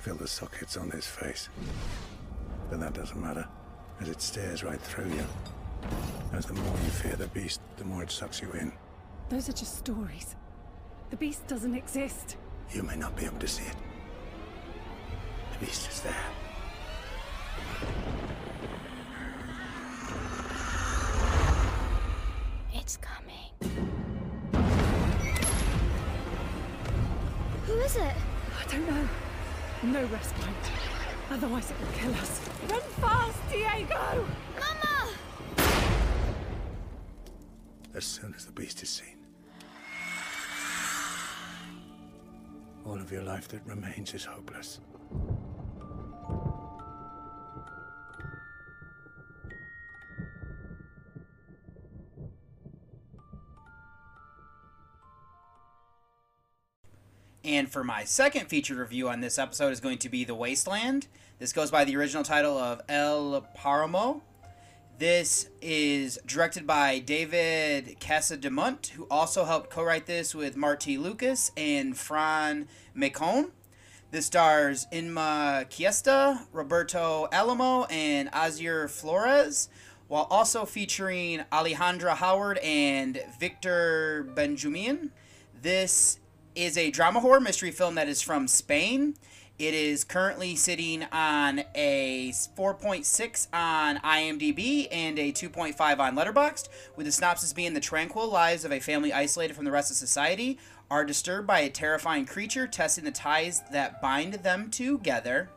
Fill the sockets on his face. But that doesn't matter, as it stares right through you. As the more you fear the beast, the more it sucks you in. Those are just stories. The beast doesn't exist. You may not be able to see it. The beast is there. It's coming. Who is it? I don't know. No respite. Otherwise it will kill us. Run fast, Diego! Mama! As soon as the beast is seen, all of your life that remains is hopeless. And for my second featured review on this episode is going to be The Wasteland. This goes by the original title of El Paramo. This is directed by David Casademunt, who also helped co-write this with Martí Lucas and Fran Macon. This stars Inma Cuesta, Roberto Alamo, and Asier Flores, while also featuring Alejandra Howard and Victor Benjumea. This is a drama horror mystery film that is from Spain. It is currently sitting on a 4.6 on IMDb and a 2.5 on Letterboxd, with the synopsis being the tranquil lives of a family isolated from the rest of society are disturbed by a terrifying creature testing the ties that bind them together.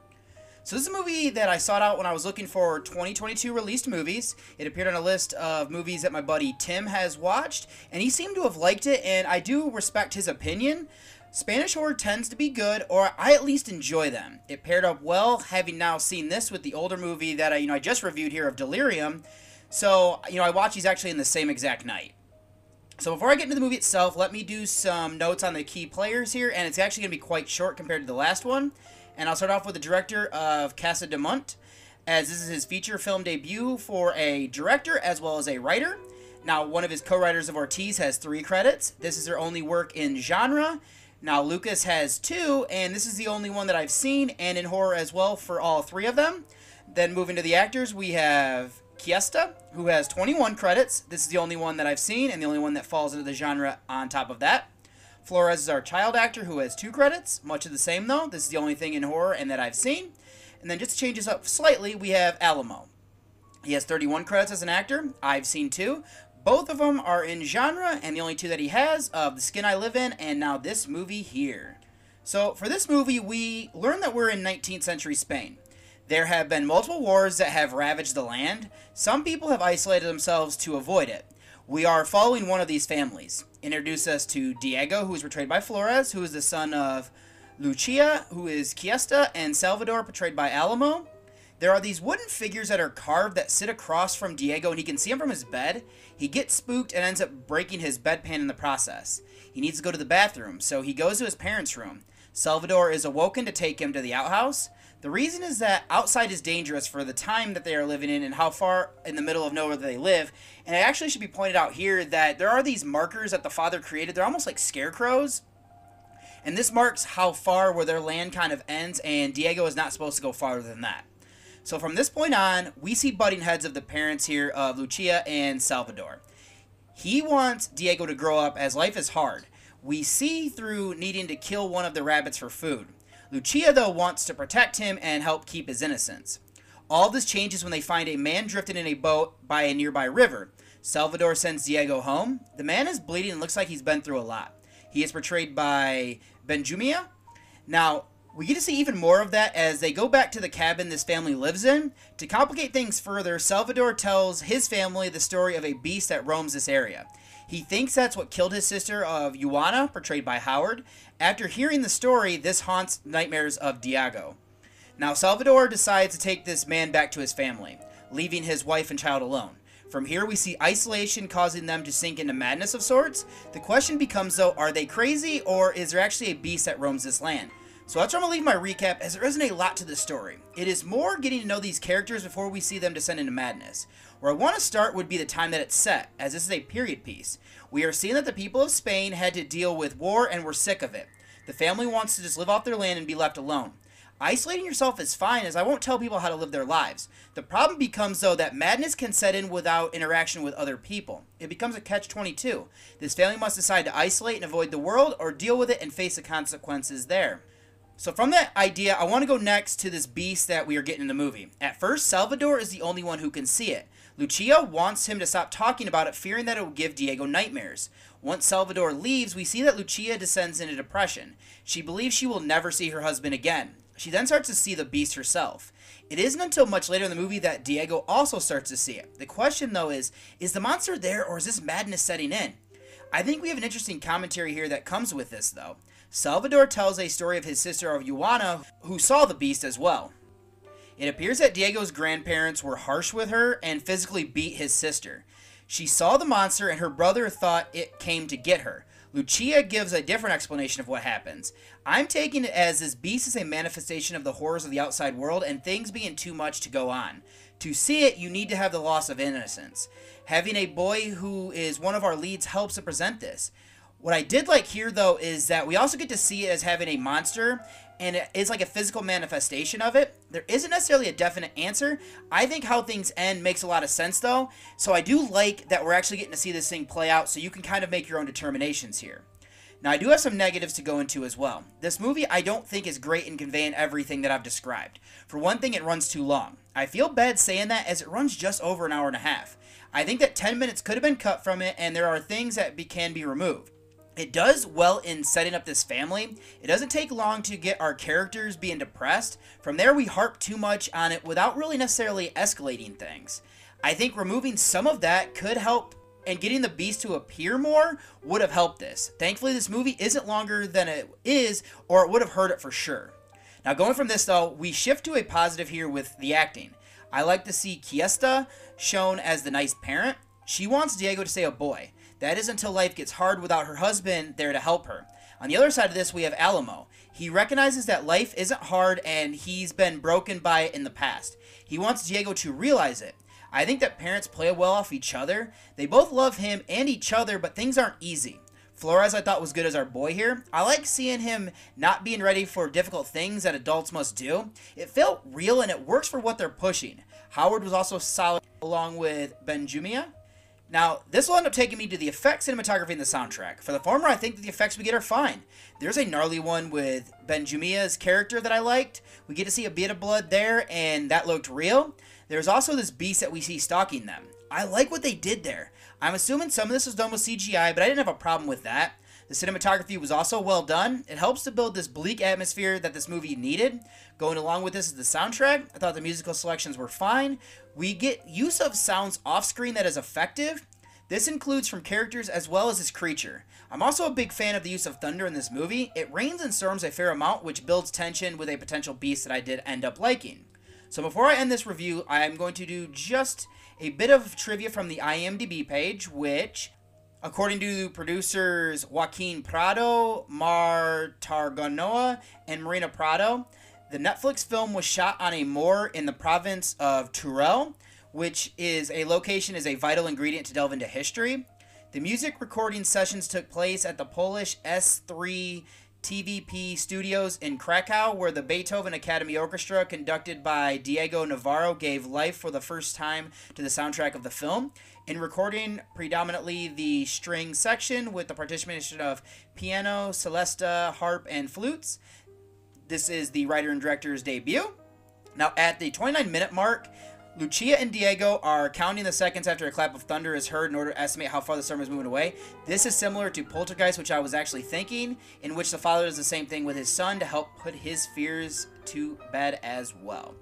So this is a movie that I sought out when I was looking for 2022 released movies. It appeared on a list of movies that my buddy Tim has watched, and he seemed to have liked it, and I do respect his opinion. Spanish horror tends to be good, or I at least enjoy them. It paired up well, having now seen this with the older movie that I, you know, I just reviewed here of Delirium. So, you know, I watched these actually in the same exact night. So before I get into the movie itself, let me do some notes on the key players here, and it's actually going to be quite short compared to the last one. And I'll start off with the director of Casademunt, as this is his feature film debut for a director as well as a writer. Now, one of his co-writers of Ortiz has three credits. This is their only work in genre. Now, Lucas has two, and this is the only one that I've seen, and in horror as well for all three of them. Then moving to the actors, we have Cuesta, who has 21 credits. This is the only one that I've seen, and the only one that falls into the genre on top of that. Flores is our child actor, who has two credits. Much of the same, though. This is the only thing in horror and that I've seen. And then just to change this up slightly, we have Alamo. He has 31 credits as an actor. I've seen two. Both of them are in genre, and the only two that he has of The Skin I Live In and now this movie here. So, for this movie, we learn that we're in 19th century Spain. There have been multiple wars that have ravaged the land. Some people have isolated themselves to avoid it. We are following one of these families. Introduce us to Diego, who is portrayed by Flores, who is the son of Lucia, who is Cuesta, and Salvador, portrayed by Alamo. There are these wooden figures that are carved that sit across from Diego, and he can see them from his bed. He gets spooked and ends up breaking his bedpan in the process. He needs to go to the bathroom, so he goes to his parents' room. Salvador is awoken to take him to the outhouse. The reason is that outside is dangerous for the time that they are living in and how far in the middle of nowhere they live. And it actually should be pointed out here that there are these markers that the father created. They're almost like scarecrows. And this marks how far where their land kind of ends, and Diego is not supposed to go farther than that. So from this point on, we see butting heads of the parents here of Lucia and Salvador. He wants Diego to grow up as life is hard. We see through needing to kill one of the rabbits for food. Lucia, though, wants to protect him and help keep his innocence. All this changes when they find a man drifted in a boat by a nearby river. Salvador sends Diego home. The man is bleeding and looks like he's been through a lot. He is portrayed by Benjumea. Now, we get to see even more of that as they go back to the cabin this family lives in. To complicate things further, Salvador tells his family the story of a beast that roams this area. He thinks that's what killed his sister of Juana, portrayed by Howard. After hearing the story, this haunts nightmares of Diego. Now, Salvador decides to take this man back to his family, leaving his wife and child alone. From here, we see isolation causing them to sink into madness of sorts. The question becomes, though, are they crazy, or is there actually a beast that roams this land? So that's where I'm going to leave my recap, as there isn't a lot to this story. It is more getting to know these characters before we see them descend into madness. Where I want to start would be the time that it's set, as this is a period piece. We are seeing that the people of Spain had to deal with war and were sick of it. The family wants to just live off their land and be left alone. Isolating yourself is fine, as I won't tell people how to live their lives. The problem becomes, though, that madness can set in without interaction with other people. It becomes a catch 22. This family must decide to isolate and avoid the world, or deal with it and face the consequences there. So from that idea, I want to go next to this beast that we are getting in the movie. At first, Salvador is the only one who can see it. Lucia wants him to stop talking about it, fearing that it will give Diego nightmares. Once Salvador leaves, we see that Lucia descends into depression. She believes she will never see her husband again. She then starts to see the beast herself. It isn't until much later in the movie that Diego also starts to see it. The question, though, is is the monster there or is this madness setting in? I think we have an interesting commentary here that comes with this, though. Salvador tells a story of his sister of Juana, who saw the beast as well. It appears that Diego's grandparents were harsh with her and physically beat his sister. She saw the monster and her brother thought it came to get her. Lucia gives a different explanation of what happens. I'm taking it as this beast is a manifestation of the horrors of the outside world and things being too much to go on. To see it, you need to have the loss of innocence. Having a boy who is one of our leads helps to present this. What I did like here, though, is that we also get to see it as having a monster, and it is like a physical manifestation of it. There isn't necessarily a definite answer. I think how things end makes a lot of sense, though. So I do like that we're actually getting to see this thing play out, so you can kind of make your own determinations here. Now, I do have some negatives to go into as well. This movie, I don't think, is great in conveying everything that I've described. For one thing, it runs too long. I feel bad saying that as it runs just over an hour and a half. I think that 10 minutes could have been cut from it, and there are things that be, can be removed. It does well in setting up this family. It doesn't take long to get our characters being depressed. From there, we harp too much on it without really necessarily escalating things. I think removing some of that could help, and getting the beast to appear more would have helped this. Thankfully, this movie isn't longer than it is, or it would have hurt it for sure. Now, going from this though, we shift to a positive here with the acting. I like to see Cuesta shown as the nice parent. She wants Diego to stay a boy. That is until life gets hard without her husband there to help her. On the other side of this, we have Alamo. He recognizes that life isn't hard and he's been broken by it in the past. He wants Diego to realize it. I think that parents play well off each other. They both love him and each other, but things aren't easy. Flores, I thought, was good as our boy here. I like seeing him not being ready for difficult things that adults must do. It felt real and it works for what they're pushing. Howard was also solid along with Benjumea. Now, this will end up taking me to the effects, cinematography, and the soundtrack. For the former, I think that the effects we get are fine. There's a gnarly one with Benjumea's character that I liked. We get to see a bit of blood there, and that looked real. There's also this beast that we see stalking them. I like what they did there. I'm assuming some of this was done with CGI, but I didn't have a problem with that. The cinematography was also well done. It helps to build this bleak atmosphere that this movie needed. Going along with this is the soundtrack. I thought the musical selections were fine. We get use of sounds off screen that is effective. This includes from characters as well as this creature. I'm also a big fan of the use of thunder in this movie. It rains and storms a fair amount, which builds tension with a potential beast that I did end up liking. So before I end this review, I am going to do just a bit of trivia from the IMDb page, which, according to producers Joaquin Prado, Mar Targarona, and Marina Prado, the Netflix film was shot on a moor in the province of Teruel, which is a location is a vital ingredient to delve into history. The music recording sessions took place at the Polish S3 TVP Studios in Krakow, where the Beethoven Academy Orchestra, conducted by Diego Navarro, gave life for the first time to the soundtrack of the film. In recording predominantly the string section with the participation of piano, celesta, harp, and flutes. This is the writer and director's debut. Now, at the 29 minute mark, Lucia and Diego are counting the seconds after a clap of thunder is heard in order to estimate how far the storm is moving away. This is similar to Poltergeist, which I was actually thinking, in which the father does the same thing with his son to help put his fears to bed as well.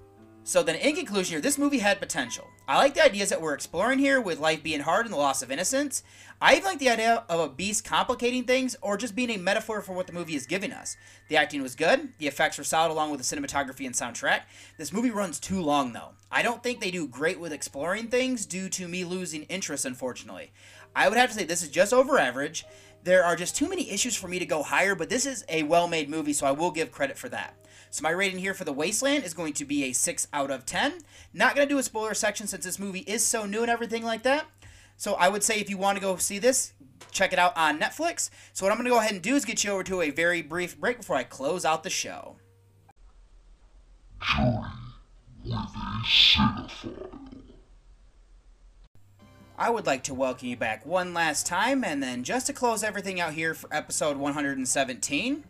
So then, in conclusion here, this movie had potential. I like the ideas that we're exploring here with life being hard and the loss of innocence. I even like the idea of a beast complicating things or just being a metaphor for what the movie is giving us. The acting was good, the effects were solid along with the cinematography and soundtrack. This movie runs too long though. I don't think they do great with exploring things due to me losing interest, unfortunately. I would have to say this is just over average. There are just too many issues for me to go higher, but this is a well made movie, so I will give credit for that. So my rating here for The Wasteland is going to be a 6 out of 10. Not going to do a spoiler section since this movie is so new and everything like that. So I would say if you want to go see this, check it out on Netflix. So what I'm going to go ahead and do is get you over to a very brief break before I close out the show. I would like to welcome you back one last time, and then just to close everything out here for episode 117,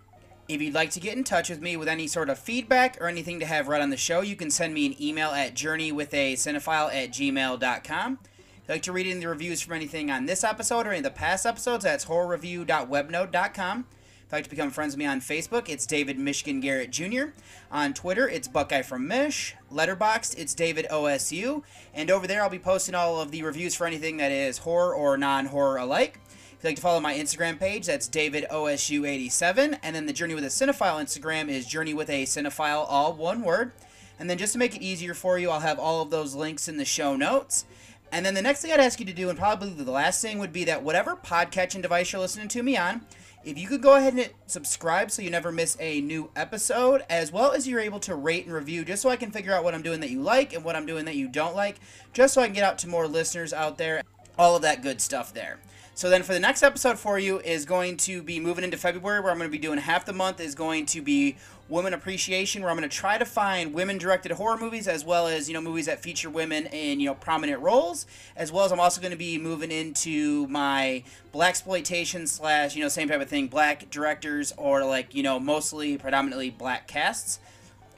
If you'd like to get in touch with me with any sort of feedback or anything to have read on the show, you can send me an email at journeywithacinephile at gmail.com. If you'd like to read in the reviews from anything on this episode or any of the past episodes, that's horrorreview.webnode.com. If you'd like to become friends with me on Facebook, it's David Michigan Garrett Jr. On Twitter, it's Buckeye from Mish. Letterboxd, it's David OSU. And over there, I'll be posting all of the reviews for anything that is horror or non horror alike. If you'd like to follow my Instagram page, that's David OSU87. And then the Journey with a Cinephile Instagram is Journey with a Cinephile, all one word. And then just to make it easier for you, I'll have all of those links in the show notes. And then the next thing I'd ask you to do, and probably the last thing, would be that whatever podcatching device you're listening to me on, if you could go ahead and subscribe so you never miss a new episode, as well as you're able to rate and review, just so I can figure out what I'm doing that you like and what I'm doing that you don't like, just so I can get out to more listeners out there, all of that good stuff there. So then for the next episode for you is going to be moving into February where I'm going to be doing half the month is going to be women appreciation where I'm going to try to find women directed horror movies as well as, you know, movies that feature women in, you know, prominent roles as well as I'm also going to be moving into my black exploitation slash, you know, same type of thing, black directors or like, you know, mostly predominantly black casts.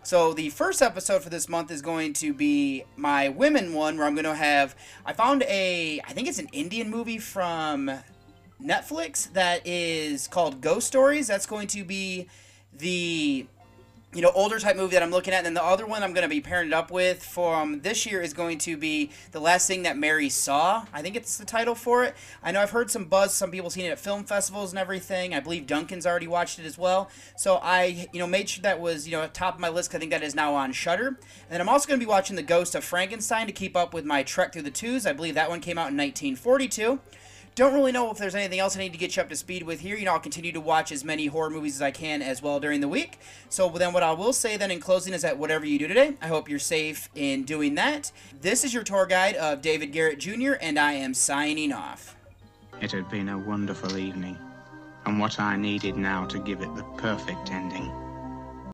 So the first episode for this month is going to be my women one, where I'm going to have. I found a, I think it's an Indian movie from Netflix that is called Ghost Stories. That's going to be the you know, older type movie that I'm looking at. And then the other one I'm going to be pairing it up with from this year is going to be The Last Thing That Mary Saw. I think it's the title for it. I know I've heard some buzz, some people seen it at film festivals and everything. I believe Duncan's already watched it as well. So I, you know, made sure that was, you know, top of my list. I think that is now on Shudder. And then I'm also going to be watching The Ghost of Frankenstein to keep up with my trek through the twos. I believe that one came out in 1942. Don't really know if there's anything else I need to get you up to speed with here. You know, I'll continue to watch as many horror movies as I can as well during the week. So then what I will say then in closing is that whatever you do today, I hope you're safe in doing that. This is your tour guide of David Garrett Jr., and I am signing off. It had been a wonderful evening, and what I needed now to give it the perfect ending